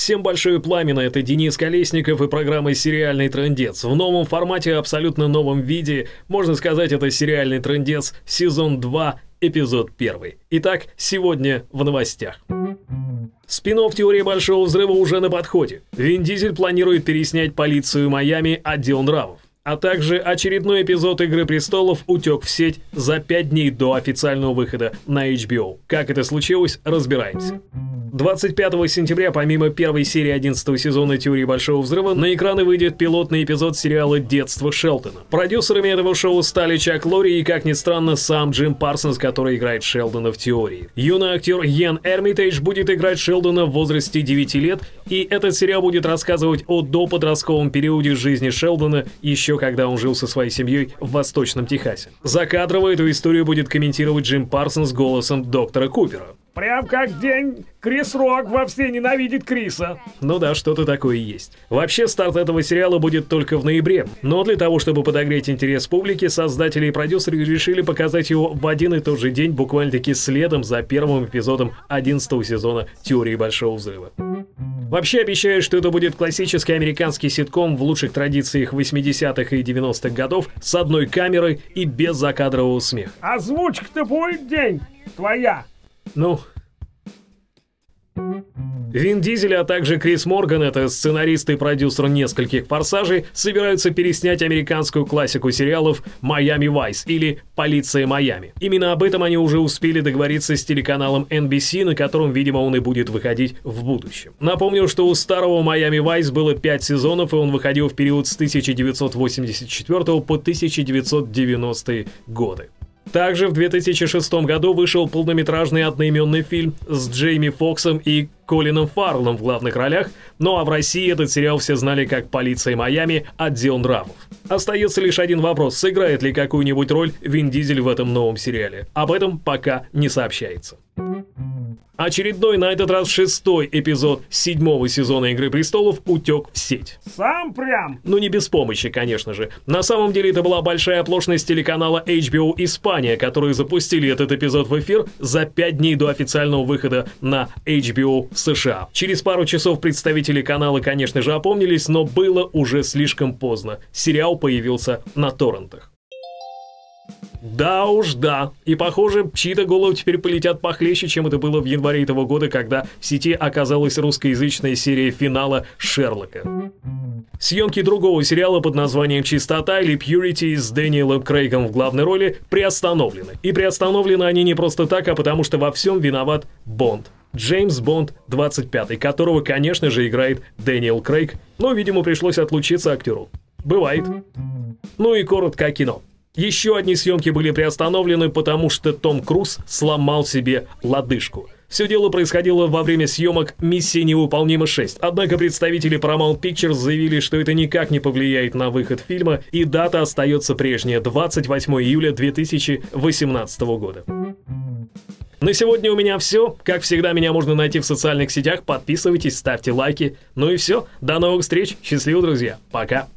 Всем большое пламя, это Денис Колесников и программа «Сериальный трендец». В новом формате, абсолютно новом виде, можно сказать, это «Сериальный трендец», сезон 2, эпизод 1. Итак, сегодня в новостях. Спинов теории Большого Взрыва уже на подходе. Вин Дизель планирует переснять полицию Майами отдел нравов а также очередной эпизод «Игры престолов» утек в сеть за пять дней до официального выхода на HBO. Как это случилось, разбираемся. 25 сентября, помимо первой серии 11 сезона «Теории Большого Взрыва», на экраны выйдет пилотный эпизод сериала «Детство Шелдона». Продюсерами этого шоу стали Чак Лори и, как ни странно, сам Джим Парсонс, который играет Шелдона в «Теории». Юный актер Йен Эрмитейдж будет играть Шелдона в возрасте 9 лет, и этот сериал будет рассказывать о доподростковом периоде жизни Шелдона, еще когда он жил со своей семьей в Восточном Техасе. Закадрово эту историю будет комментировать Джим Парсонс голосом доктора Купера. Прям как день Крис Рок во все ненавидит Криса. Ну да, что-то такое есть. Вообще, старт этого сериала будет только в ноябре. Но для того, чтобы подогреть интерес публики, создатели и продюсеры решили показать его в один и тот же день, буквально-таки следом за первым эпизодом 11 сезона «Теории Большого Взрыва». Вообще обещаю, что это будет классический американский ситком в лучших традициях 80-х и 90-х годов с одной камерой и без закадрового смеха. Озвучка-то будет день твоя. Ну, Вин Дизель, а также Крис Морган, это сценарист и продюсер нескольких «Форсажей», собираются переснять американскую классику сериалов «Майами Вайс» или «Полиция Майами». Именно об этом они уже успели договориться с телеканалом NBC, на котором, видимо, он и будет выходить в будущем. Напомню, что у старого «Майами Вайс» было 5 сезонов, и он выходил в период с 1984 по 1990 годы. Также в 2006 году вышел полнометражный одноименный фильм с Джейми Фоксом и Колином Фарлом в главных ролях, ну а в России этот сериал все знали как «Полиция Майами. Отдел нравов». Остается лишь один вопрос, сыграет ли какую-нибудь роль Вин Дизель в этом новом сериале. Об этом пока не сообщается. Очередной, на этот раз шестой эпизод седьмого сезона «Игры престолов» утек в сеть. Сам прям? Ну не без помощи, конечно же. На самом деле это была большая оплошность телеканала HBO Испания, которые запустили этот эпизод в эфир за пять дней до официального выхода на HBO в США. Через пару часов представители канала, конечно же, опомнились, но было уже слишком поздно. Сериал появился на торрентах. Да уж да. И похоже, чьи-то головы теперь полетят похлеще, чем это было в январе этого года, когда в сети оказалась русскоязычная серия финала Шерлока. Съемки другого сериала под названием «Чистота» или «Purity» с Дэниелом Крейгом в главной роли приостановлены. И приостановлены они не просто так, а потому что во всем виноват Бонд. Джеймс Бонд 25, которого, конечно же, играет Дэниел Крейг, но, видимо, пришлось отлучиться актеру. Бывает. Ну и коротко кино. Еще одни съемки были приостановлены, потому что Том Круз сломал себе лодыжку. Все дело происходило во время съемок «Миссии невыполнима 6». Однако представители Paramount Pictures заявили, что это никак не повлияет на выход фильма, и дата остается прежняя – 28 июля 2018 года. На сегодня у меня все. Как всегда, меня можно найти в социальных сетях. Подписывайтесь, ставьте лайки. Ну и все. До новых встреч. Счастливо, друзья. Пока.